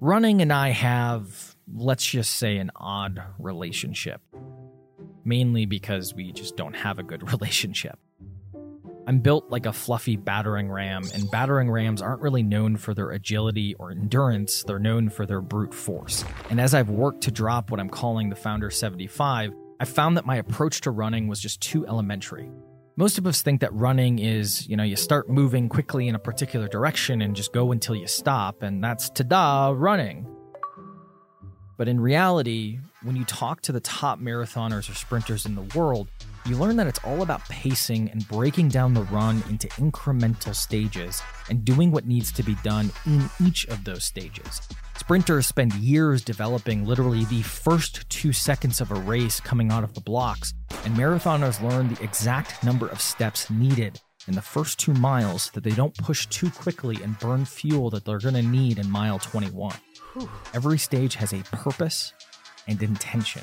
Running and I have, let's just say, an odd relationship. Mainly because we just don't have a good relationship. I'm built like a fluffy battering ram, and battering rams aren't really known for their agility or endurance, they're known for their brute force. And as I've worked to drop what I'm calling the Founder 75, I found that my approach to running was just too elementary. Most of us think that running is, you know, you start moving quickly in a particular direction and just go until you stop, and that's ta-da, running. But in reality, when you talk to the top marathoners or sprinters in the world, you learn that it's all about pacing and breaking down the run into incremental stages and doing what needs to be done in each of those stages. Sprinters spend years developing literally the first two seconds of a race coming out of the blocks, and marathoners learn the exact number of steps needed in the first two miles that they don't push too quickly and burn fuel that they're going to need in mile 21. Whew. Every stage has a purpose and intention.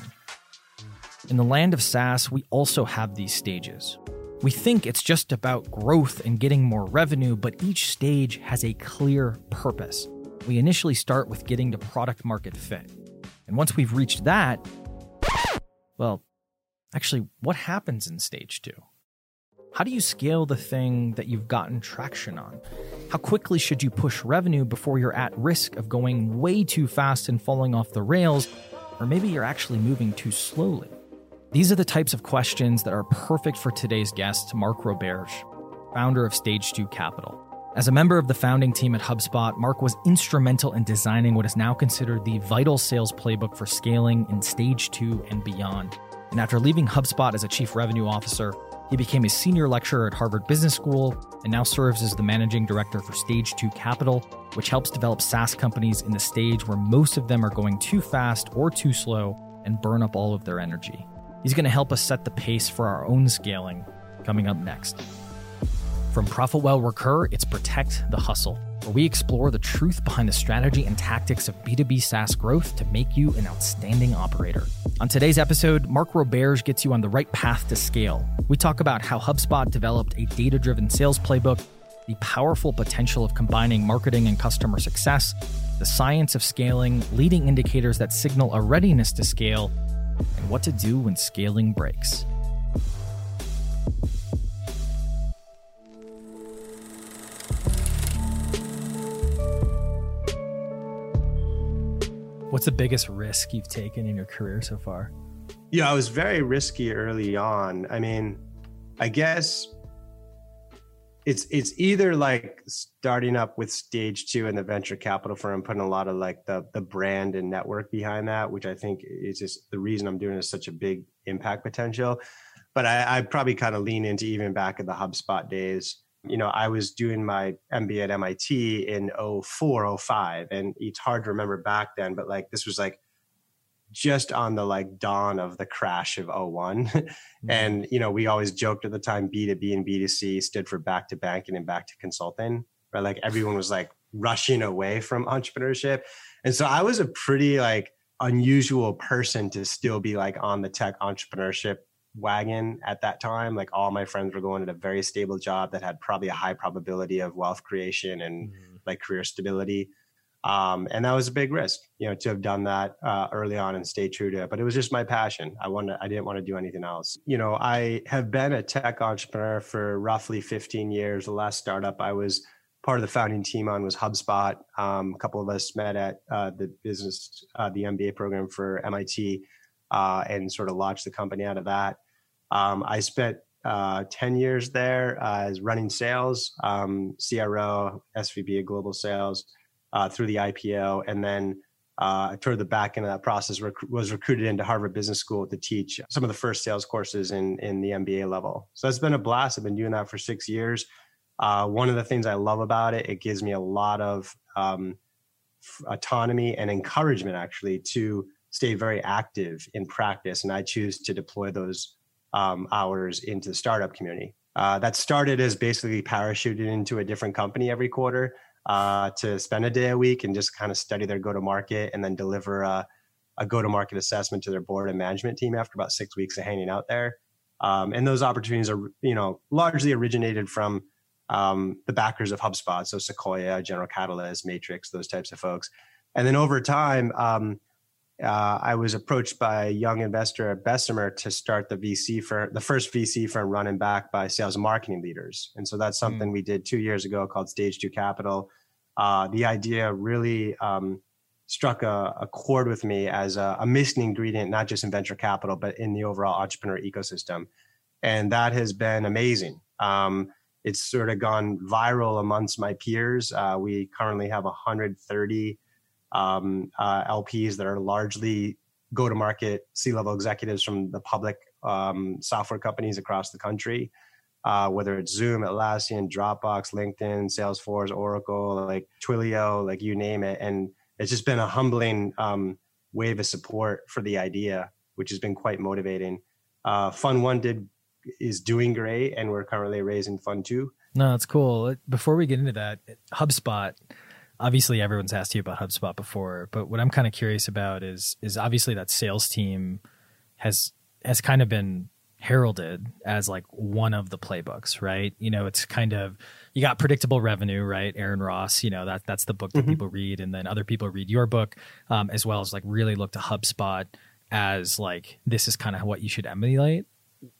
In the land of SaaS, we also have these stages. We think it's just about growth and getting more revenue, but each stage has a clear purpose. We initially start with getting to product market fit. And once we've reached that, well, actually, what happens in stage two? How do you scale the thing that you've gotten traction on? How quickly should you push revenue before you're at risk of going way too fast and falling off the rails? Or maybe you're actually moving too slowly. These are the types of questions that are perfect for today's guest, Mark Roberge, founder of Stage 2 Capital. As a member of the founding team at HubSpot, Mark was instrumental in designing what is now considered the vital sales playbook for scaling in Stage 2 and beyond. And after leaving HubSpot as a chief revenue officer, he became a senior lecturer at Harvard Business School and now serves as the managing director for Stage 2 Capital, which helps develop SaaS companies in the stage where most of them are going too fast or too slow and burn up all of their energy. He's going to help us set the pace for our own scaling coming up next. From ProfitWell Recur, it's Protect the Hustle, where we explore the truth behind the strategy and tactics of B2B SaaS growth to make you an outstanding operator. On today's episode, Mark Roberge gets you on the right path to scale. We talk about how HubSpot developed a data driven sales playbook, the powerful potential of combining marketing and customer success, the science of scaling, leading indicators that signal a readiness to scale, and what to do when scaling breaks. What's the biggest risk you've taken in your career so far? Yeah, I was very risky early on. I mean, I guess it's it's either like starting up with stage two and the venture capital firm putting a lot of like the the brand and network behind that which i think is just the reason i'm doing is such a big impact potential. But i i probably kind of lean into even back at the hubspot days. You know i was doing my mba at mit in 04 05 and it's hard to remember back then but like this was like just on the like dawn of the crash of one. Mm-hmm. and you know we always joked at the time b2b and b2c stood for back to banking and back to consulting right? Like everyone was like rushing away from entrepreneurship. And so i was a pretty like unusual person to still be like on the tech entrepreneurship wagon at that time. Like all my friends were going at a very stable job that had probably a high probability of wealth creation and mm-hmm. like career stability um, and that was a big risk, you know, to have done that uh, early on and stay true to it. But it was just my passion. I wanted, I didn't want to do anything else. You know, I have been a tech entrepreneur for roughly 15 years. The last startup I was part of the founding team on was HubSpot. Um, a couple of us met at uh, the business, uh, the MBA program for MIT, uh, and sort of launched the company out of that. Um, I spent uh, 10 years there uh, as running sales, um, CRO, SVP of global sales uh, through the IPO, and then uh, toward the back end of that process, rec- was recruited into Harvard Business School to teach some of the first sales courses in in the MBA level. So it's been a blast. I've been doing that for six years. Uh, one of the things I love about it, it gives me a lot of um, autonomy and encouragement, actually, to stay very active in practice, and I choose to deploy those um, hours into the startup community. Uh, that started as basically parachuting into a different company every quarter uh, to spend a day a week and just kind of study their go to market and then deliver a, a go to market assessment to their board and management team after about six weeks of hanging out there. Um, and those opportunities are, you know, largely originated from um, the backers of HubSpot, so Sequoia, General Catalyst, Matrix, those types of folks. And then over time, um, uh, I was approached by a young investor at Bessemer to start the VC for the first VC firm running back by sales and marketing leaders. And so that's something mm. we did two years ago called Stage Two Capital. Uh, the idea really um, struck a, a, chord with me as a, a, missing ingredient, not just in venture capital, but in the overall entrepreneur ecosystem. And that has been amazing. Um, it's sort of gone viral amongst my peers. Uh, we currently have 130 um, uh, LPs that are largely go to market C level executives from the public um, software companies across the country. Uh, whether it's Zoom, Atlassian, Dropbox, LinkedIn, Salesforce, Oracle, like Twilio, like you name it. And it's just been a humbling um, wave of support for the idea, which has been quite motivating. Uh, Fund One did is doing great, and we're currently raising Fund Two. No, that's cool. Before we get into that, HubSpot obviously everyone's asked you about HubSpot before, but what I'm kind of curious about is is obviously that sales team has has kind of been heralded as like one of the playbooks, right? You know, it's kind of you got predictable revenue, right? Aaron Ross, you know that that's the book that mm-hmm. people read, and then other people read your book, um, as well as like really look to HubSpot as like this is kind of what you should emulate.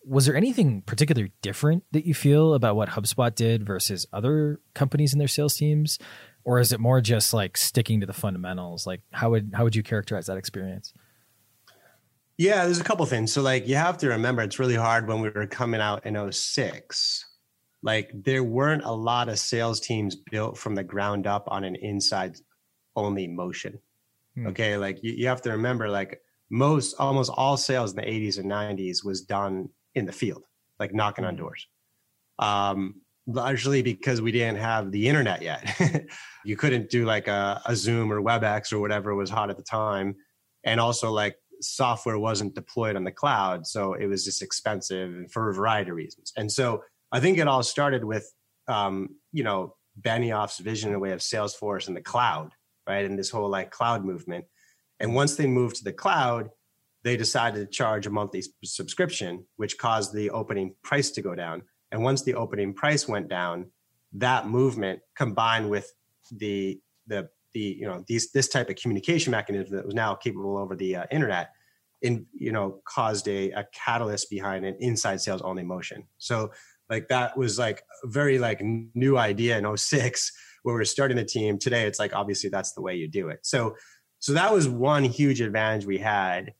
Was there anything particularly different that you feel about what HubSpot did versus other companies and their sales teams? Or is it more just like sticking to the fundamentals? Like how would how would you characterize that experience? Yeah there's a couple things. So like you have to remember it's really hard when we were coming out in 06 like there weren't a lot of sales teams built from the ground up on an inside only motion. Hmm. okay like you, you have to remember like most almost all sales in the 80s and 90s was done in the field like knocking on hmm. doors. Um largely because we didn't have the internet yet. you couldn't do like a, a, Zoom or WebEx or whatever was hot at the time. And also, like, software wasn't deployed on the cloud. So it was just expensive for a variety of reasons. And so I think it all started with, um, you know, Benioff's vision in a way of Salesforce and the cloud, right? And this whole like cloud movement. And once they moved to the cloud, they decided to charge a monthly subscription, which caused the opening price to go down and once the opening price went down, that movement combined with the the the you know these this type of communication mechanism that was now capable over the uh, internet in you know caused a, a catalyst behind an inside sales only motion. So like that was like a very like new idea in 06 where we are starting the team. Today it's like obviously that's the way you do it. So so that was one huge advantage we had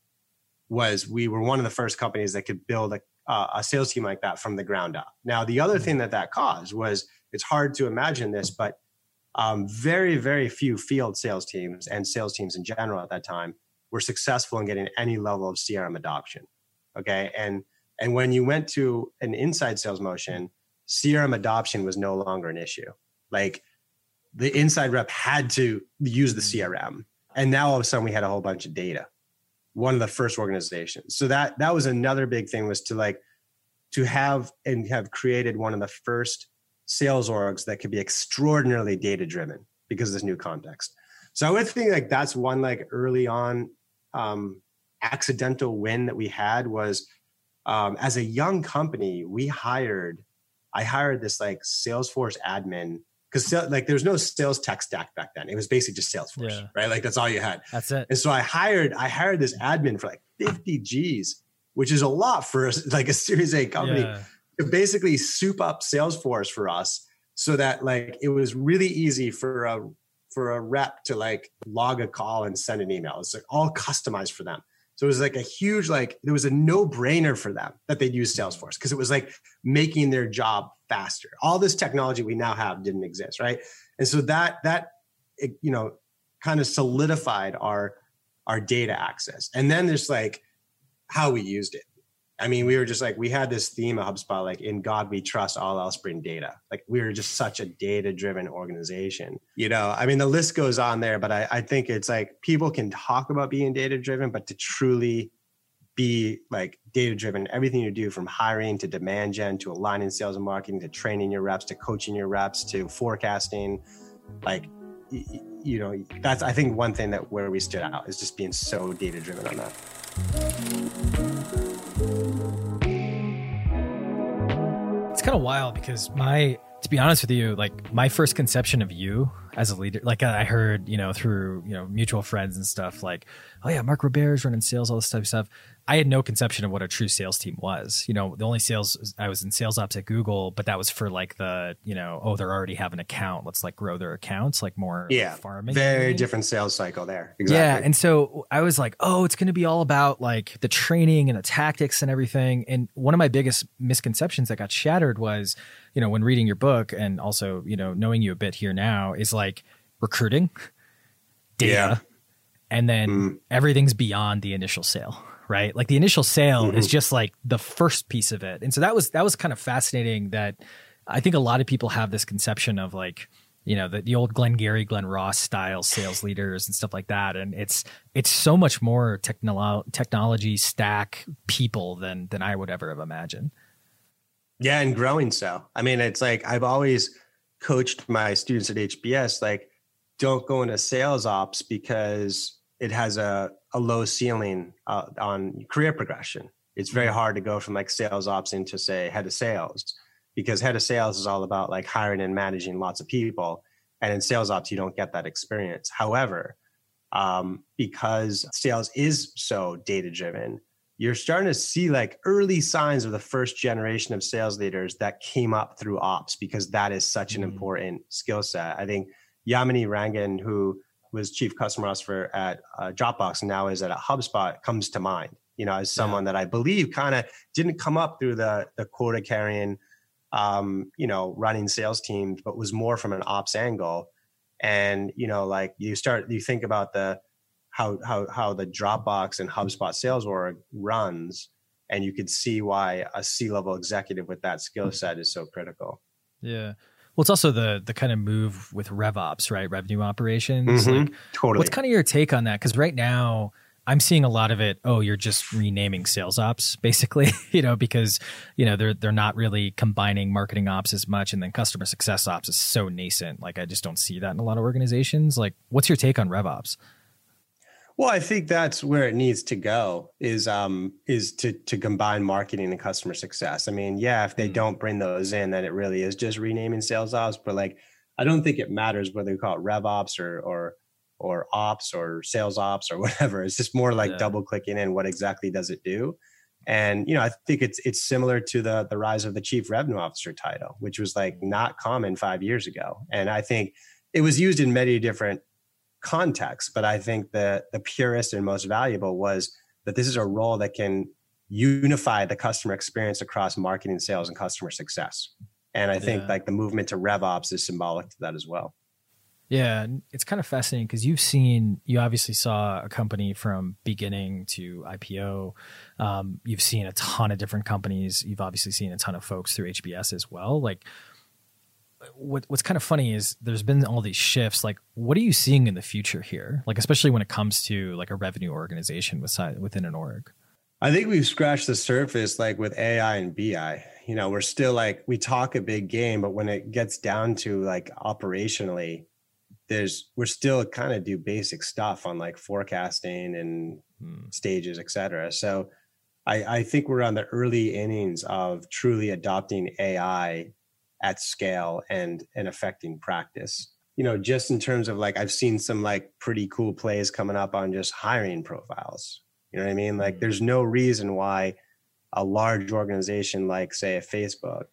was we were one of the first companies that could build a uh, a sales team like that from the ground up. Now, the other thing that that caused was it's hard to imagine this, but um, very, very few field sales teams and sales teams in general at that time were successful in getting any level of CRM adoption. Okay, and and when you went to an inside sales motion, CRM adoption was no longer an issue. Like the inside rep had to use the CRM, and now all of a sudden we had a whole bunch of data one of the first organizations. So that that was another big thing was to like to have and have created one of the first sales orgs that could be extraordinarily data driven because of this new context. So I would think like that's one like early on um, accidental win that we had was um, as a young company we hired I hired this like Salesforce admin because like there was no sales tech stack back then. It was basically just Salesforce, yeah. right? Like that's all you had. That's it. And so I hired I hired this admin for like 50 G's, which is a lot for like a Series A company yeah. to basically soup up Salesforce for us, so that like it was really easy for a for a rep to like log a call and send an email. It's like all customized for them. So it was like a huge, like, there was a no brainer for them that they'd use Salesforce because it was like making their job faster. All this technology we now have didn't exist, right? And so that, that, it, you know, kind of solidified our, our data access. And then there's like how we used it. I mean, we were just like, we had this theme of HubSpot, like in God we trust, all else bring data. Like we were just such a data driven organization. You know, I mean, the list goes on there, but I, I think it's like people can talk about being data driven, but to truly be like data driven, everything you do from hiring to demand gen to aligning sales and marketing to training your reps to coaching your reps to forecasting, like, you know, that's, I think one thing that where we stood out is just being so data driven on that. It's kind of wild because my to be honest with you like my first conception of you as a leader. Like I heard, you know, through you know mutual friends and stuff. Like, oh yeah, Mark Roberge's running sales, all this type of stuff. I had no conception of what a true sales team was. You know, the only sales I was in sales ops at Google, but that was for like the, you know, oh, they're already have an account. Let's like grow their accounts, like more yeah, farming. Very different sales cycle there. Exactly. Yeah. And so I was like, oh, it's going to be all about like the training and the tactics and everything. And one of my biggest misconceptions that got shattered was, you know, when reading your book and also, you know, knowing you a bit here now is like recruiting, data, yeah. and then mm. everything's beyond the initial sale right? Like the initial sale mm-hmm. is just like the first piece of it. And so that was that was kind of fascinating that I think a lot of people have this conception of like, you know, the, the old Glengarry, Glen Ross style sales leaders and stuff like that. And it's it's so much more technolo- technology stack people than than I would ever have imagined. Yeah, and growing so. I mean, it's like I've always coached my students at HBS like don't go into sales ops because it has a, a low ceiling uh, on career progression. It's very mm-hmm. hard to go from like sales ops into say head of sales because head of sales is all about like hiring and managing lots of people. And in sales ops, you don't get that experience. However, um, because sales is so data driven, you're starting to see like early signs of the first generation of sales leaders that came up through ops because that is such an mm-hmm. important skill set. I think Yamini Rangan, who was chief customer officer at uh, Dropbox and now is at HubSpot comes to mind. You know, as someone yeah. that I believe kind of didn't come up through the the quota carrying, um, you know, running sales teams, but was more from an ops angle. And you know, like you start, you think about the how how how the Dropbox and HubSpot sales org runs, and you could see why a C level executive with that skill set is so critical. Yeah. Well, it's also the the kind of move with RevOps, right? Revenue operations. Mm-hmm. Like, totally. What's kind of your take on that? Because right now, I'm seeing a lot of it. Oh, you're just renaming sales ops, basically. you know, because you know they're they're not really combining marketing ops as much, and then customer success ops is so nascent. Like I just don't see that in a lot of organizations. Like, what's your take on RevOps? Well, I think that's where it needs to go is um is to to combine marketing and customer success. I mean, yeah, if they mm. don't bring those in, then it really is just renaming sales ops. But like, I don't think it matters whether you call it rev ops or or or ops or sales ops or whatever. It's just more like yeah. double clicking in what exactly does it do. And you know, I think it's it's similar to the the rise of the chief revenue officer title, which was like not common five years ago. And I think it was used in many different context. But I think that the purest and most valuable was that this is a role that can unify the customer experience across marketing, sales, and customer success. And I think yeah. like the movement to RevOps is symbolic to that as well. Yeah, it's kind of fascinating because you've seen, you obviously saw a company from beginning to IPO. Um, you've seen a ton of different companies. You've obviously seen a ton of folks through HBS as well. Like, what what's kind of funny is there's been all these shifts. Like, what are you seeing in the future here? Like, especially when it comes to like a revenue organization within an org. I think we've scratched the surface, like with AI and BI. You know, we're still like we talk a big game, but when it gets down to like operationally, there's we're still kind of do basic stuff on like forecasting and hmm. stages, et cetera. So I, I think we're on the early innings of truly adopting AI at scale and and affecting practice. You know just in terms of like i've seen some like pretty cool plays coming up on just hiring profiles. You know what i mean? Like mm-hmm. there's no reason why a large organization like say a facebook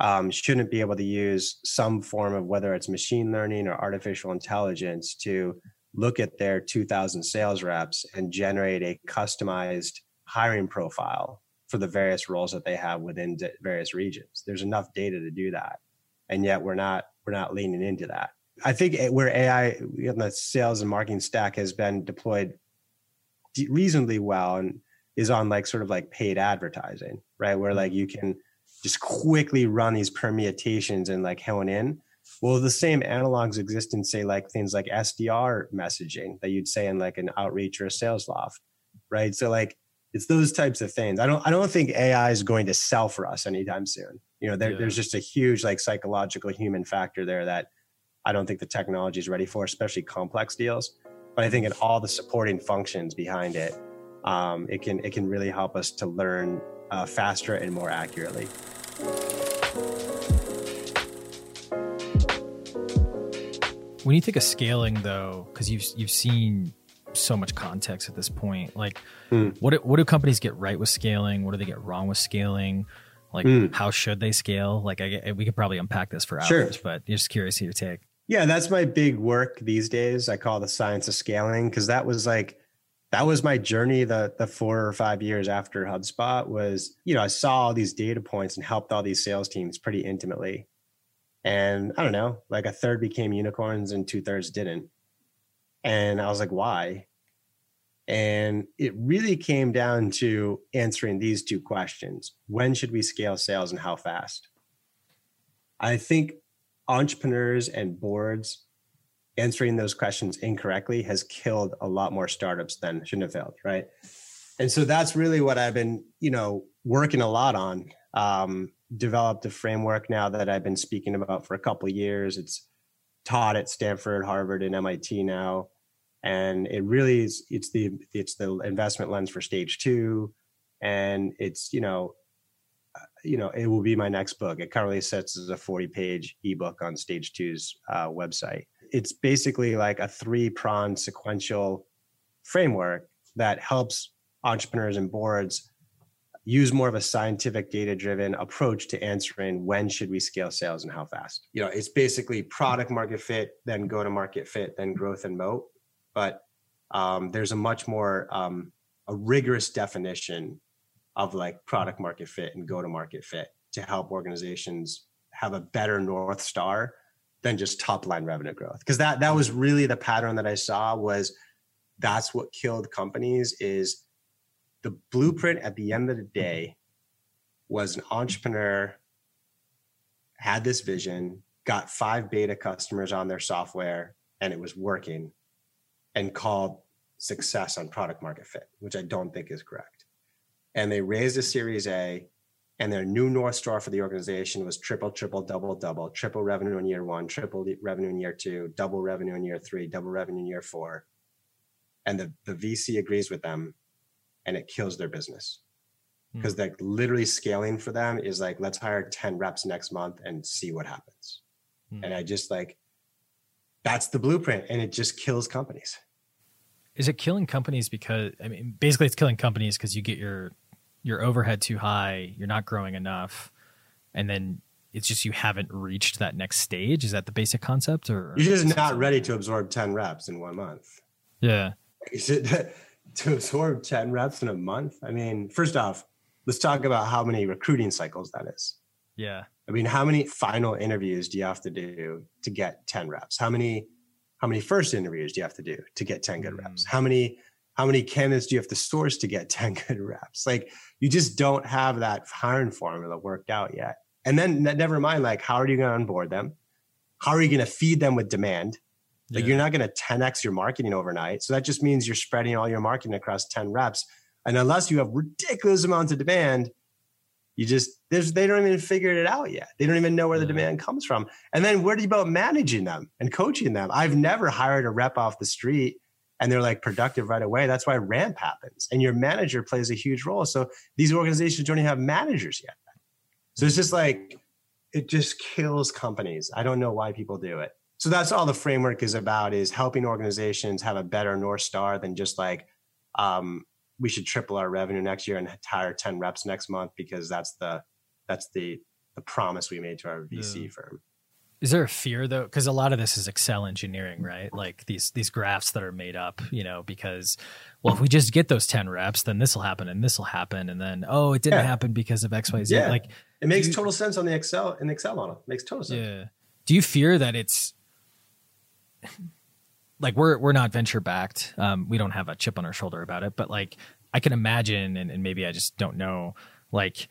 um, shouldn't be able to use some form of whether it's machine learning or artificial intelligence to look at their 2000 sales reps and generate a customized hiring profile for the various roles that they have within various regions. There's enough data to do that, and yet we're not we're not leaning into that. I think where AI in the sales and marketing stack has been deployed reasonably well and is on like sort of like paid advertising, right? Where like you can just quickly run these permutations and like hone in. Well, the same analogs exist in say like things like SDR messaging that you'd say in like an outreach or a SalesLoft, right? So like it's those types of things. I don't I don't think AI is going to sell for us anytime soon. You know, there, yeah. there's just a huge like psychological human factor there that I don't think the technology is ready for, especially complex deals. But I think in all the supporting functions behind it, um, it can it can really help us to learn uh, faster and more accurately. When you think of scaling, though, because you've you've seen so much context at this point, like Mm. what do, what do companies get right with scaling? What do they get wrong with scaling? Like Mm. how should they scale? Like I, we could probably unpack this for hours, Sure. but just curious to your take. Yeah, that's my big work these days. I call the science of scaling because that was like that was my journey the the four or five years after HubSpot was, you know, I saw all these data points and helped all these sales teams pretty intimately. And I don't know, like a third became unicorns and two thirds didn't. And I was like, why? And it really came down to answering these two questions. When should we scale sales and how fast? I think entrepreneurs and boards answering those questions incorrectly has killed a lot more startups than shouldn't have failed, right? And so that's really what I've been, you know, working a lot on. Um, developed a framework now that I've been speaking about for a couple years. It's taught at Stanford, Harvard, and MIT now, and it really is. It's the it's the investment lens for stage two, and it's you know you know, it will be my next book. It currently sits as a 40 page ebook on Stage Two's uh, website. It's basically like a three prong sequential framework that helps entrepreneurs and boards use more of a scientific data driven approach to answering when should we scale sales and how fast you know it's basically product market fit then go to market fit then growth and moat but um, there's a much more um, a rigorous definition of like product market fit and go to market fit to help organizations have a better north star than just top line revenue growth. Because that that was really the pattern that i saw was that's what killed companies is the blueprint at the end of the day was an entrepreneur had this vision got five beta customers on their software and it was working and called success on product market fit which i don't think is correct and they raised a series a and their new north star for the organization was triple triple double double triple revenue in year one triple revenue in year two double revenue in year three double revenue in year four and the, the vc agrees with them and it kills their business Hmm. because like literally scaling for them is like let's hire 10 reps next month and see what happens Hmm. and i just like that's the blueprint and it just kills companies Is it killing companies because I mean basically it's killing companies because you get your your overhead too high, you're not growing enough, and then it's just you haven't reached that next stage. Is that the basic concept or you're just not ready to absorb 10 reps in one month Yeah. is it to absorb 10 reps in a month i mean first off let's talk about how many recruiting cycles that is Yeah. I mean how many final interviews do you have to do to get 10 reps how many how many first interviews do you have to do to get 10 good reps Mm. how many how many candidates do you have to source to get 10 good reps like you just don't have that hiring formula worked out yet and then never mind like how are you going to onboard them how are you going to feed them with demand like Yeah. you're not going to 10x your marketing overnight. So that just means you're spreading all your marketing across 10 reps. And unless you have ridiculous amounts of demand, you just there's they don't even figure it out yet. They don't even know where the demand comes from. And then what about managing them and coaching them? I've never hired a rep off the street and they're like productive right away. That's why ramp happens. And your manager plays a huge role. So these organizations don't even have managers yet. So it's just like it just kills companies. I don't know why people do it. So that's all the framework is about is helping organizations have a better North Star than just like, um, we should triple our revenue next year and hire 10 reps next month because that's the, that's the, the promise we made to our VC Yeah. firm. Is there a fear though? Because a lot of this is Excel engineering, right? Like these these graphs that are made up, you know, because well, if we just get those ten reps, then this will happen and this will happen, and then oh, it didn't Yeah. happen because of X, Y, Z. Yeah. Like, It makes you- total sense on the Excel in the Excel model. It makes total sense. yeah. Do you fear that it's like we're we're not venture backed? Um, we don't have a chip on our shoulder about it, but like I can imagine, and, and maybe I just don't know. Like,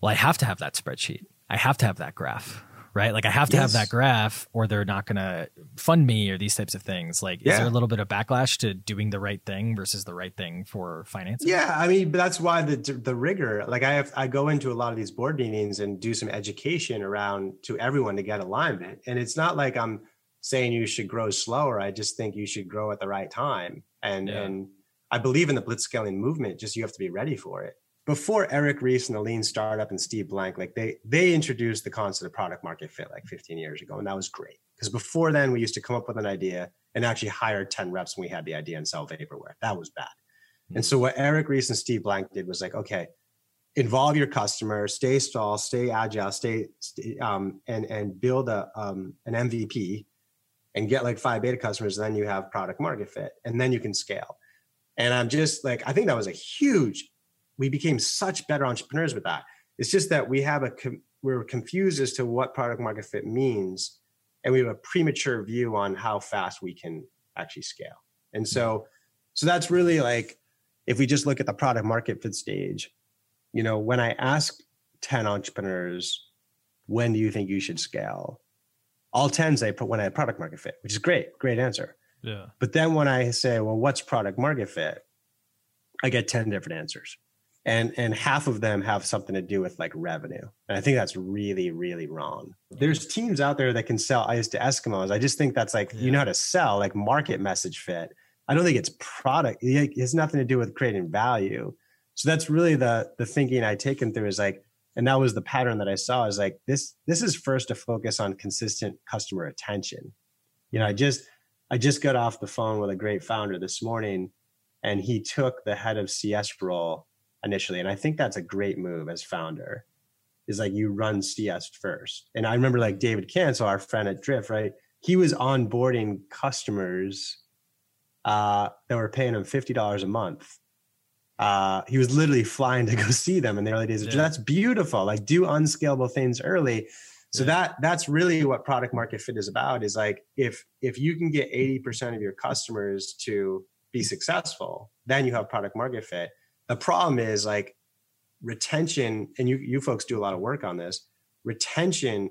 well, I have to have that spreadsheet. I have to have that graph, right? Like I have to have that graph, or they're not going to fund me, or these types of things. Like, is there a little bit of backlash to doing the right thing versus the right thing for finance? Yeah, I mean, but that's why the the rigor. Like I have, I go into a lot of these board meetings and do some education around to everyone to get alignment. And it's not like I'm saying you should grow slower. I just think you should grow at the right time. And Yeah. and I believe in the blitzscaling movement. Just you have to be ready for it. Before Eric Ries and the Lean Startup and Steve Blank, like they they introduced the concept of product market fit like 15 years ago, and that was great Because before then, we used to come up with an idea and actually hire 10 reps when we had the idea and sell vaporware. That was bad. Mm-hmm. And so what Eric Ries and Steve Blank did was like, okay, involve your customer, stay stall, stay agile, stay, stay um, and and build a um, an MVP and get like five beta customers. Then you have product market fit, and then you can scale. And I'm just like, I think that was a huge. We became such better entrepreneurs with that. It's just that we have a we're confused as to what product market fit means, and we have a premature view on how fast we can actually scale. And so, so that's really like if we just look at the product market fit stage, you know, when I ask 10 entrepreneurs, when do you think you should scale? All tens I put when I have product market fit, which is great, great answer. Yeah. But then when I say, well, what's product market fit? I get 10 different answers. And and half of them have something to do with like revenue. And I think that's really, really wrong. There's mm. teams out there that can sell ice to Eskimos. I just think that's like, yeah. you know how to sell, like market message fit. I don't think it's product. It has nothing to do with creating value so that's really the the thinking I taken through is like, and that was the pattern that I saw is like this this is first to focus on consistent customer attention. You know, I just I just got off the phone with a great founder this morning, and he took the head of CS role initially, and I think that's a great move as founder. Is like you run CS first, and I remember like David Cancel, our friend at Drift, right? He was onboarding customers uh, that were paying him fifty dollars a month uh, he was literally flying to go see them in the early days. Yeah. That's beautiful. Like do unscalable things early. So yeah. that that's really what product market fit is about. Is like if if you can get eighty percent of your customers to be successful, then you have product market fit. The problem is like retention, and you you folks do a lot of work on this. Retention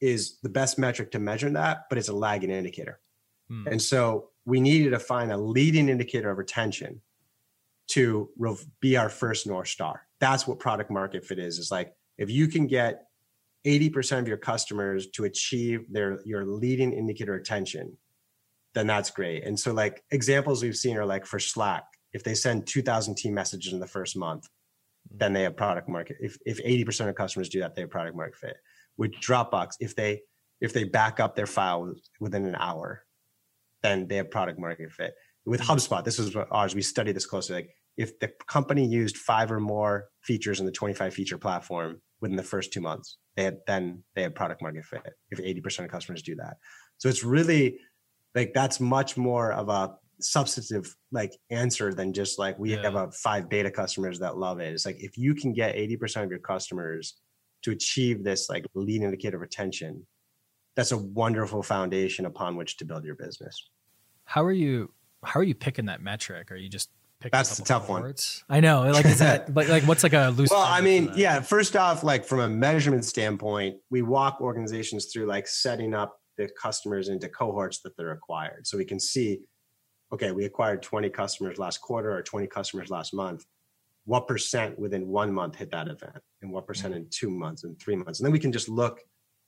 is the best metric to measure that, but it's a lagging indicator. Hmm. And so we needed to find a leading indicator of retention to be our first North Star. That's what product market fit is. Is like if you can get 80% of your customers to achieve their your leading indicator attention, then that's great. And so like examples we've seen are like for Slack, if they send 2000 team messages in the first month, mm-hmm. then they have product market. If if 80% of customers do that, they have product market fit. With Dropbox, if they if they back up their file within an hour, then they have product market fit with mm-hmm. HubSpot, this is ours. We study this closely. Like if the company used five or more features in the 25 feature platform within the first two months, they had then they had product market fit. If 80% of customers do that, so it's really like that's much more of a substantive like answer than just like we yeah. have a five beta customers that love it. It's like if you can get 80% of your customers to achieve this like lead indicator retention, that's a wonderful foundation upon which to build your business. How are you how are you picking that metric? Are you just that's the tough one. I know. Like, is that like, like what's like a loose? Well, I mean, yeah. First off, like from a measurement standpoint, we walk organizations through like setting up the customers into cohorts that they're acquired, so we can see, okay, we acquired 20 customers last quarter or 20 customers last month. What percent within one month hit that event, and what percent mm-hmm. in two months and three months, and then we can just look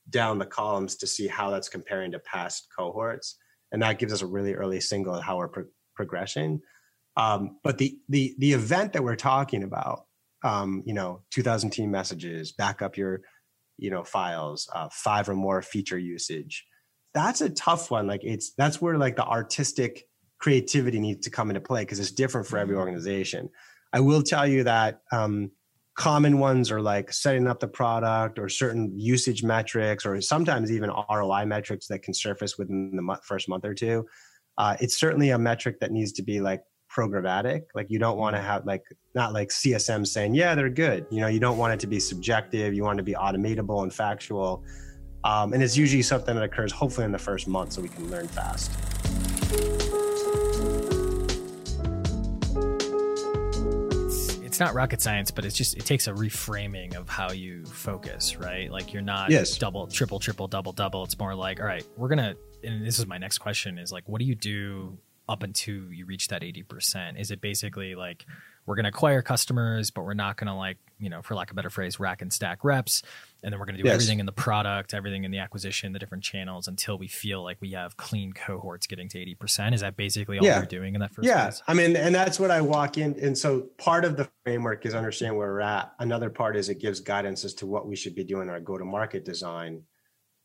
down the columns to see how that's comparing to past cohorts and that gives us a really early signal of how we're pro- progressing. Um, but the the the event that we're talking about, um, you know, 2,000 team messages, back up your, you know, files, uh, five or more feature usage. That's a tough one. Like it's that's where like the artistic creativity needs to come into play because it's different for every mm-hmm. organization. I will tell you that um, common ones are like setting up the product or certain usage metrics or sometimes even ROI metrics that can surface within the first month or two. Uh, it's certainly a metric that needs to be like programmatic. Like you don't want to have like not like CSM saying, yeah, they're good. You know, you don't want it to be subjective. You want it to be automatable and factual. Um, and it's usually something that occurs hopefully in the first month so we can learn fast. It's not rocket science, but it's just it takes a reframing of how you focus, right? Like you're not yes. double, triple, triple, double, double. It's more like, all right, we're gonna. And this is my next question: is like, what do you do up until you reach that eighty percent? Is it basically like we're going to acquire customers, but we're not going to like, you know, for lack of a better phrase, rack and stack reps. And then we're going to do yes. everything in the product, everything in the acquisition, the different channels until we feel like we have clean cohorts getting to 80%. Is that basically all yeah. you're doing in that first Yeah. Phase? I mean, and that's what I walk in. And so part of the framework is understand where we're at. Another part is it gives guidance as to what we should be doing our go to market design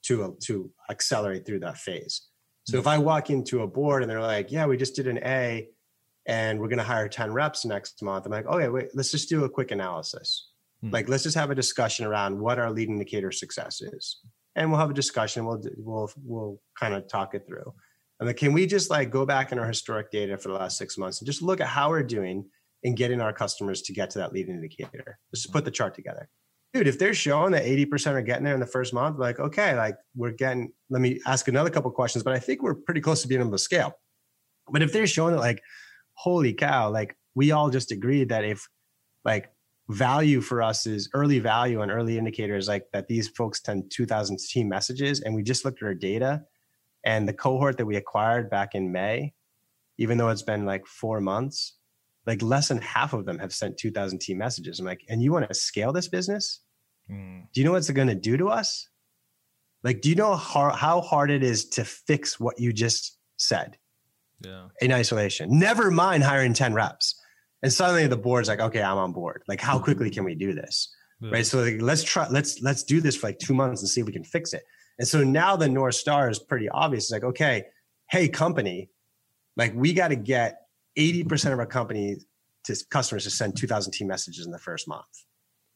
to to accelerate through that phase. So if I walk into a board and they're like, "Yeah, we just did an A, and we're going to hire ten reps next month," I'm like, "Okay, wait, let's just do a quick analysis. Hmm. Like, let's just have a discussion around what our lead indicator success is, and we'll have a discussion. We'll we'll we'll kind of talk it through. And then can we just like go back in our historic data for the last six months and just look at how we're doing in getting our customers to get to that lead indicator? Just put the chart together." dude, if they're showing that 80% are getting there in the first month, like, okay, like we're getting, let me ask another couple questions, but I think we're pretty close to being able to scale. But if they're showing that like, holy cow, like we all just agreed that if like value for us is early value and early indicators like that these folks send 2000 team messages and we just looked at our data and the cohort that we acquired back in May, even though it's been like four months, like less than half of them have sent 2000 team messages. I'm like, and you want to scale this business? Mm. Do you know what's going to do to us? Like, do you know how, how hard it is to fix what you just said yeah. in isolation? Never mind hiring 10 reps. And suddenly the board's like, okay, I'm on board. Like, how quickly can we do this? Yeah. Right. So like, let's try, let's, let's do this for like two months and see if we can fix it. And so now the North Star is pretty obvious. It's like, okay, hey, company, like we got to get 80% of our company to customers to send 2000 team messages in the first month.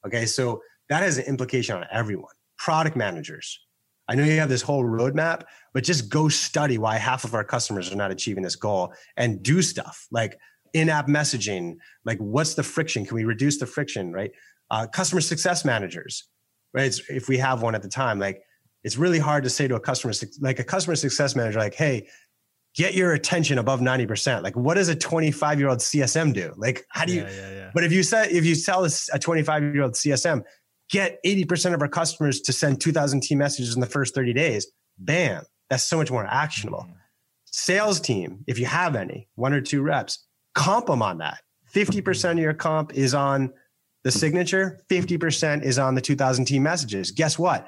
Okay. So that has an implication on everyone, product managers. I know you have this whole roadmap, but just go study why half of our customers are not achieving this goal and do stuff like in-app messaging. Like what's the friction? Can we reduce the friction? Right. Uh, customer success managers, right? It's, if we have one at the time, like it's really hard to say to a customer, like a customer success manager, like, Hey, get your attention above 90%. Like what does a 25 year old CSM do? Like how do you, yeah, yeah, yeah. but if you say, if you tell a 25 year old CSM, get 80% of our customers to send 2000 team messages in the first 30 days, bam, that's so much more actionable. Mm-hmm. Sales team, if you have any, one or two reps, comp them on that. 50% of your comp is on the signature, 50% is on the 2000 team messages. Guess what?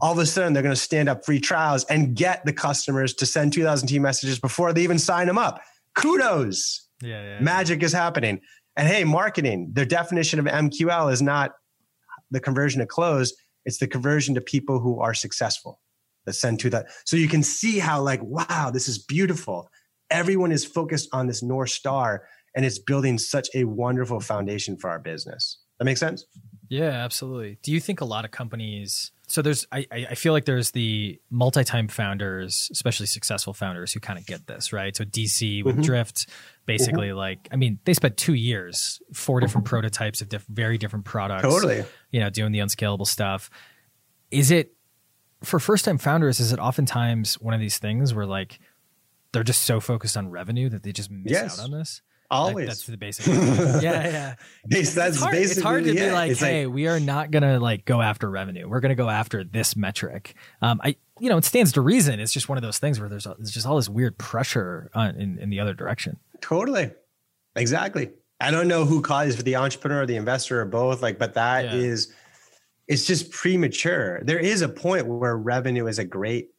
all of a sudden they're going to stand up free trials and get the customers to send 2000 team messages before they even sign them up. Kudos. Yeah, yeah, Magic is happening. And hey, marketing, their definition of MQL is not the conversion to close, it's the conversion to people who are successful that send to that. So you can see how, like, wow, this is beautiful. Everyone is focused on this North Star and it's building such a wonderful foundation for our business. That makes sense? Yeah, absolutely. Do you think a lot of companies so there's I, I feel like there's the multi-time founders especially successful founders who kind of get this right so dc with mm-hmm. drift basically mm-hmm. like i mean they spent two years four different prototypes of diff- very different products totally you know doing the unscalable stuff is it for first time founders is it oftentimes one of these things where like they're just so focused on revenue that they just miss yes. out on this Always. Like, that's the basic. yeah, yeah. That's it's hard, basically. It's hard to be like, it's hey, like, we are not gonna like go after revenue. We're gonna go after this metric. Um, I, you know, it stands to reason. It's just one of those things where there's, there's just all this weird pressure on, in in the other direction. Totally. Exactly. I don't know who causes for the entrepreneur or the investor or both. Like, but that yeah. is, it's just premature. There is a point where revenue is a great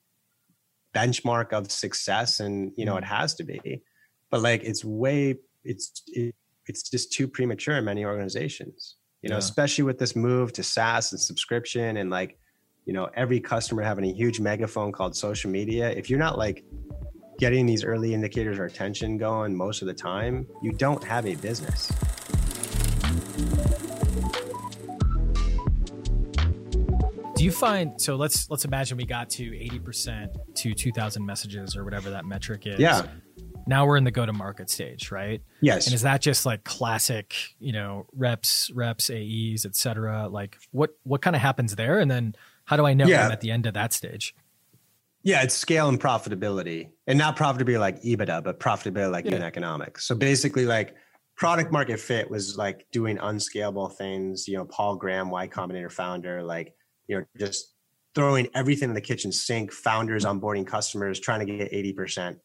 benchmark of success, and you know mm. it has to be. But like, it's way it's it, it's just too premature in many organizations you know yeah. especially with this move to saas and subscription and like you know every customer having a huge megaphone called social media if you're not like getting these early indicators or attention going most of the time you don't have a business do you find so let's let's imagine we got to 80% to 2000 messages or whatever that metric is yeah now we're in the go to market stage, right? Yes. And is that just like classic, you know, reps, reps, AEs, et cetera? Like what what kind of happens there? And then how do I know yeah. I'm at the end of that stage? Yeah, it's scale and profitability. And not profitability like EBITDA, but profitability like yeah. economics. So basically like product market fit was like doing unscalable things, you know, Paul Graham, Y Combinator founder, like, you know, just throwing everything in the kitchen sink, founders onboarding customers, trying to get 80%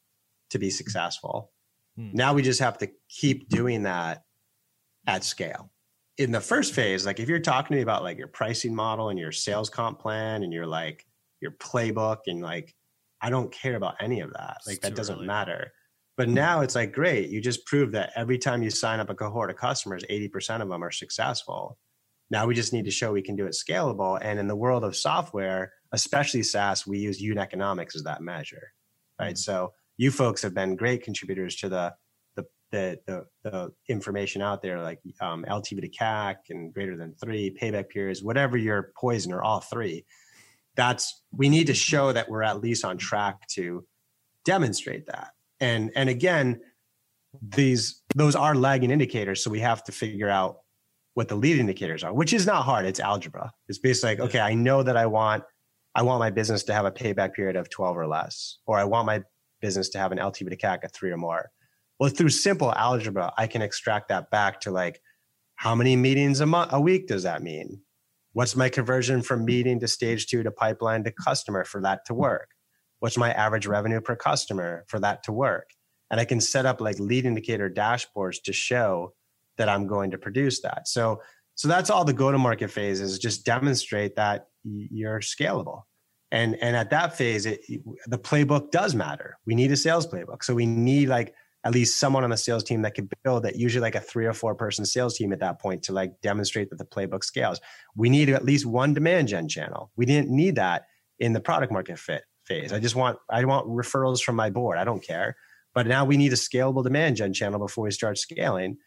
to be successful. Hmm. Now we just have to keep doing that at scale. In the first phase, like if you're talking to me about like your pricing model and your sales comp plan and you're like your playbook and like I don't care about any of that. Like that doesn't early. matter. But now it's like great, you just proved that every time you sign up a cohort of customers, 80% of them are successful. Now we just need to show we can do it scalable. And in the world of software, especially SaaS, we use unit economics as that measure, right? Mm-hmm. So you folks have been great contributors to the the the the, the information out there, like um, LTV to CAC and greater than three payback periods, whatever your poison or all three. That's we need to show that we're at least on track to demonstrate that. And and again, these those are lagging indicators, so we have to figure out what the lead indicators are, which is not hard. It's algebra. It's basically like, okay, I know that I want I want my business to have a payback period of 12 or less, or I want my business to have an LTV to CAC of three or more. Well, through simple algebra, I can extract that back to like, how many meetings a month, a week does that mean? What's my conversion from meeting to stage two to pipeline to customer for that to work? What's my average revenue per customer for that to work? And I can set up like lead indicator dashboards to show that I'm going to produce that. So, so that's all the go to market phase is just demonstrate that you're scalable. And, and at that phase, it, the playbook does matter. We need a sales playbook. So we need like at least someone on the sales team that could build that usually like a three or four person sales team at that point to like demonstrate that the playbook scales. We need at least one demand gen channel. We didn't need that in the product market fit phase. I just want I want referrals from my board. I don't care. But now we need a scalable demand gen channel before we start scaling.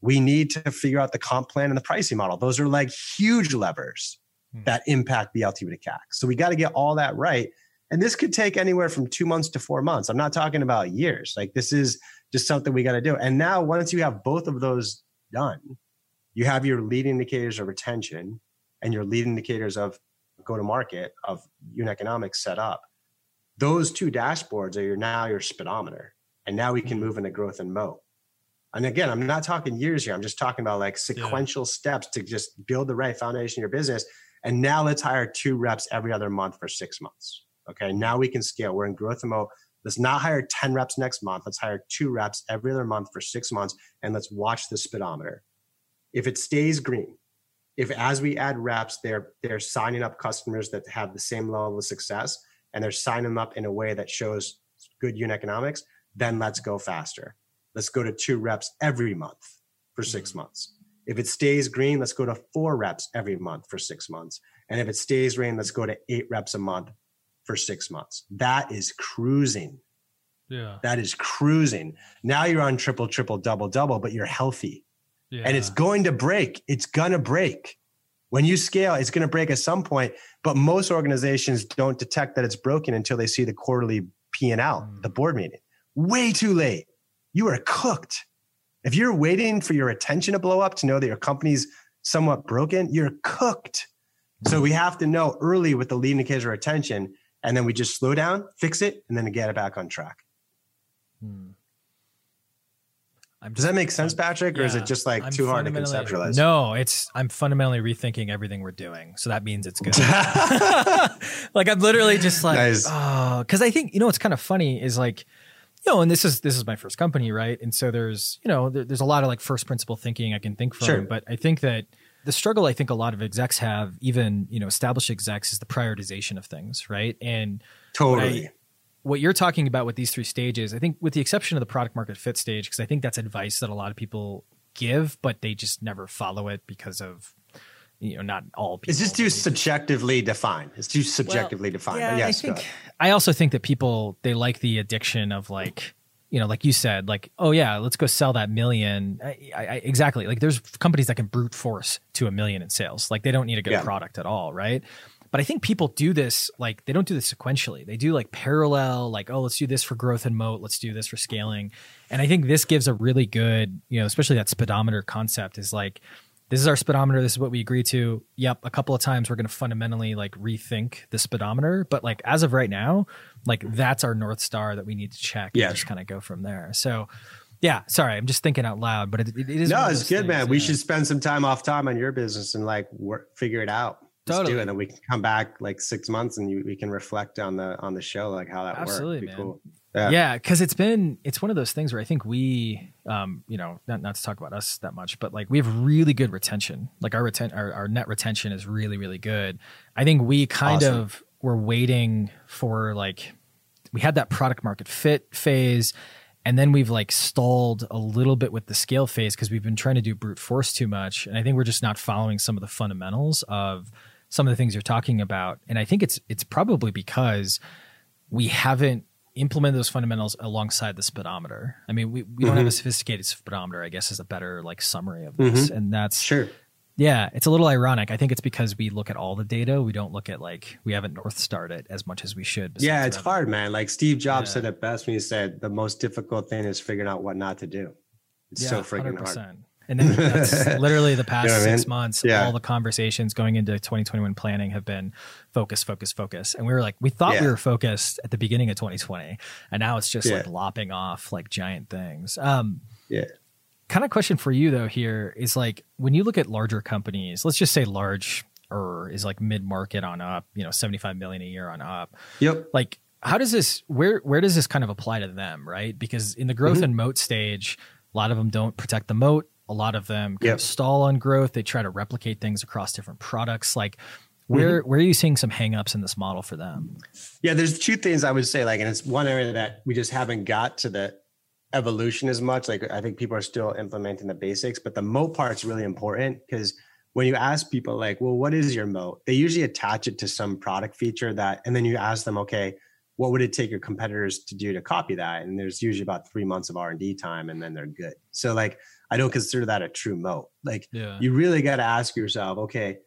We need to figure out the comp plan and the pricing model. Those are like huge levers hmm. that impact the LTV to CAC. So we got to get all that right. And this could take anywhere from two months to four months. I'm not talking about years. Like this is just something we got to do. And now, once you have both of those done, you have your lead indicators of retention and your lead indicators of go to market of unit economics set up. Those two dashboards are your now your speedometer. And now we can mm-hmm. move into growth and moat. And again, I'm not talking years here. I'm just talking about like sequential yeah. steps to just build the right foundation of your business. And now let's hire two reps every other month for six months. Okay. Now we can scale. We're in growth and moat. Let's not hire 10 reps next month. Let's hire two reps every other month for six months and let's watch the speedometer. If it stays green, if as we add reps, they're they're signing up customers that have the same level of success and they're signing them up in a way that shows good unit economics, then let's go faster. Let's go to two reps every month for six mm-hmm. months. If it stays green, let's go to four reps every month for six months. And if it stays green, let's go to eight reps a month for six months. That is cruising. Yeah. That is cruising. Now you're on triple, triple, double, double, but you're healthy. Yeah. And it's going to break. It's going to break. When you scale, it's going to break at some point. But most organizations don't detect that it's broken until they see the quarterly P&L, mm. the board meeting. Way too late. You are cooked. If you're waiting for your retention to blow up to know that your company's somewhat broken, you're cooked. So we have to know early with the lead indicator of retention and then we just slow down, fix it, and then get it back on track. Hmm. Does that make sense, Patrick, or yeah, is it just like I'm too hard to conceptualize? No, it's I'm fundamentally rethinking everything we're doing, so that means it's good. like I'm literally just like, nice. oh, because I think you know what's kind of funny is like, you know, and this is this is my first company, right? And so there's you know there, there's a lot of like first principle thinking I can think from, sure. but I think that the struggle I think a lot of execs have, even you know established execs, is the prioritization of things, right? And totally. What, I, what you're talking about with these three stages, I think, with the exception of the product market fit stage, because I think that's advice that a lot of people give, but they just never follow it because of you know not all people. It's just too subjectively defined. It's too subjectively well, defined. Yeah, yes, I think. I also think that people they like the addiction of like you know, like you said, like, oh yeah, let's go sell that million. I, I, exactly. Like there's companies that can brute force to a million in sales. Like they don't need a good yeah. product at all, right? But I think people do this like they don't do this sequentially. They do like parallel, like, oh, let's do this for growth and moat, let's do this for scaling. And I think this gives a really good, you know, especially that speedometer concept is like, this is our speedometer. This is what we agree to. Yep. A couple of times we're going to fundamentally like rethink the speedometer. But like as of right now, like that's our North Star that we need to check. Yeah. just kind of go from there. So yeah, sorry, I'm just thinking out loud, but it, it is. No, it's good, things, man. Yeah. We should spend some time off time on your business and like work, figure it out. Let's totally. do it, and then we can come back like six months and you, we can reflect on the on the show, like how that Absolutely, worked. man. Cool. Yeah, because yeah, it's been it's one of those things where I think we, um, you know, not, not to talk about us that much, but like we have really good retention. Like our retent our, our net retention is really really good. I think we kind awesome. of were waiting for like we had that product market fit phase and then we've like stalled a little bit with the scale phase because we've been trying to do brute force too much and i think we're just not following some of the fundamentals of some of the things you're talking about, and I think it's it's probably because we haven't implemented those fundamentals alongside the speedometer. I mean, we, we don't have mm-hmm. a sophisticated speedometer, I guess is a better like summary of mm-hmm. this. And that's Sure. Yeah, it's a little ironic. I think it's because we look at all the data. We don't look at like we haven't north starred it as much as we should. Yeah, it's hard, man. Like Steve Jobs Yeah. said it best when he said the most difficult thing is figuring out what not to do. It's so freaking 100%. And then that's literally the past You know what I six mean? months. Yeah. All the conversations going into 2021 planning have been focus, focus, focus. And we were like, we thought we were focused at the beginning of 2020, and now it's just Yeah. like lopping off like giant things. Um, Yeah. Kind of question for you though here is like when you look at larger companies, let's just say large or is like mid market on up, you know, 75 million a year on up Yep. like how does this where where does this kind of apply to them right because in the growth Mm-hmm. and moat stage a lot of them don't protect the moat a lot of them kind Yep. of stall on growth they try to replicate things across different products like where Mm-hmm. where are you seeing some hangups in this model for them Yeah, there's two things I would say, like, and it's one area that we just haven't got to the evolution as much. Like, I think people are still implementing the basics, but the moat part's really important because when you ask people, like, well, what is your moat? They usually attach it to some product feature that, and then you ask them, okay, what would it take your competitors to do to copy that? And there's usually about three months of R and D time, and then they're good. So, like, I don't consider that a true moat. Like, yeah you really got to ask yourself, okay,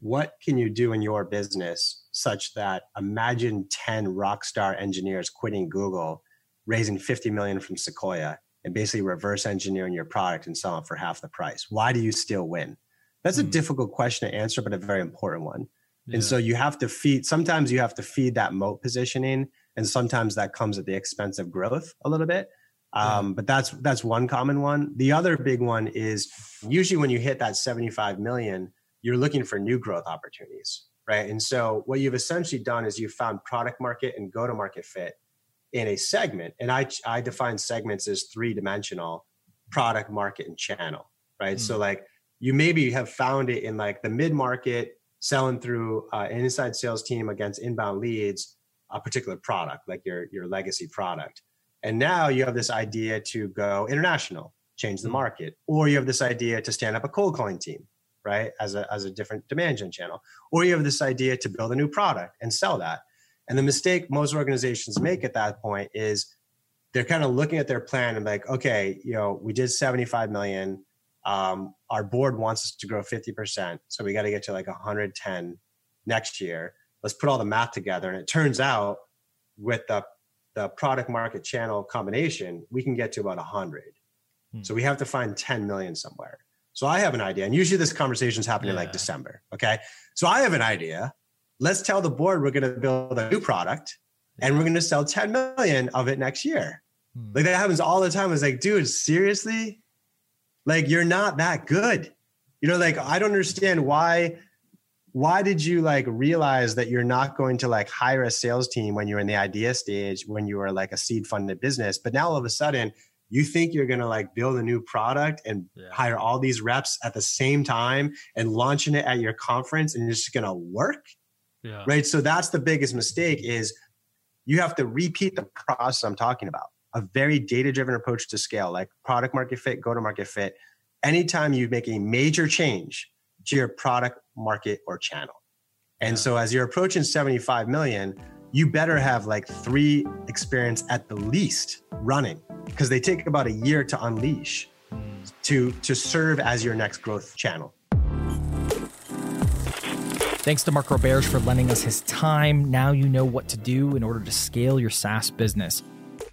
what can you do in your business such that imagine 10 rock star engineers quitting Google, raising 50 million from Sequoia, and basically reverse engineering your product and selling it for half the price? Why do you still win? That's a Hmm. difficult question to answer, but a very important one. yeah. And so you have to feed, sometimes you have to feed that moat positioning, and sometimes that comes at the expense of growth a little bit. Um, But that's that's one common one. The other big one is usually when you hit that 75 million, you're looking for new growth opportunities, right? And so what you've essentially done is you've found product market and go to market fit in a segment. And I I define segments as three dimensional product, market, and channel, right? So like you maybe have found it in like the mid market selling through uh, an inside sales team against inbound leads a particular product like your your legacy product and now you have this idea to go international change the Mhm. market or you have this idea to stand up a cold calling team right as a as a different demand gen channel or you have this idea to build a new product and sell that and the mistake most organizations make at that point is they're kind of looking at their plan and like okay you know we did 75 million um, our board wants us to grow 50%. So we got to get to like 110 next year. Let's put all the math together. And it turns out with the, the product market channel combination, we can get to about 100. Hmm. So we have to find 10 million somewhere. So I have an idea. And usually this conversation is happening in Yeah. like December. Okay. So I have an idea. Let's tell the board we're going to build a new product and we're going to sell 10 million of it next year. Hmm. Like that happens all the time. It's like, dude, seriously? Like you're not that good. You know, like I don't understand why why did you like realize that you're not going to like hire a sales team when you're in the idea stage when you are like a seed funded business, but now all of a sudden you think you're going to like build a new product and Yeah. hire all these reps at the same time and launching it at your conference and it's just going to work? Yeah. right? So that's the biggest mistake is you have to repeat the process i'm talking about a very data driven approach to scale like product market fit go to market fit. Anytime you make a major change to your product market or channel. And Yeah. so as you're approaching 75 million you better have like three experience at the least running because they take about a year to unleash Hmm. to to serve as your next growth channel Thanks to Mark Roberge for lending us his time. Now you know what to do in order to scale your SaaS business.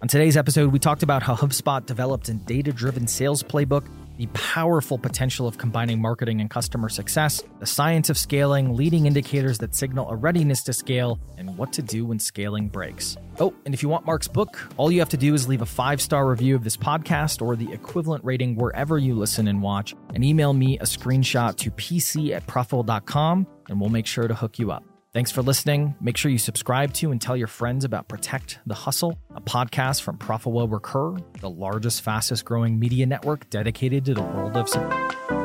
On today's episode, we talked about how HubSpot developed a data driven sales playbook, the powerful potential of combining marketing and customer success, the science of scaling, leading indicators that signal a readiness to scale, and what to do when scaling breaks. Oh, and if you want Mark's book, all you have to do is leave a five star review of this podcast or the equivalent rating wherever you listen and watch, and email me a screenshot to pc at profitwell.com, and we'll make sure to hook you up. Thanks for listening. Make sure you subscribe to and tell your friends about Protect the Hussle, a podcast from ProfitWell Recur, the largest, fastest growing media network dedicated to the world of.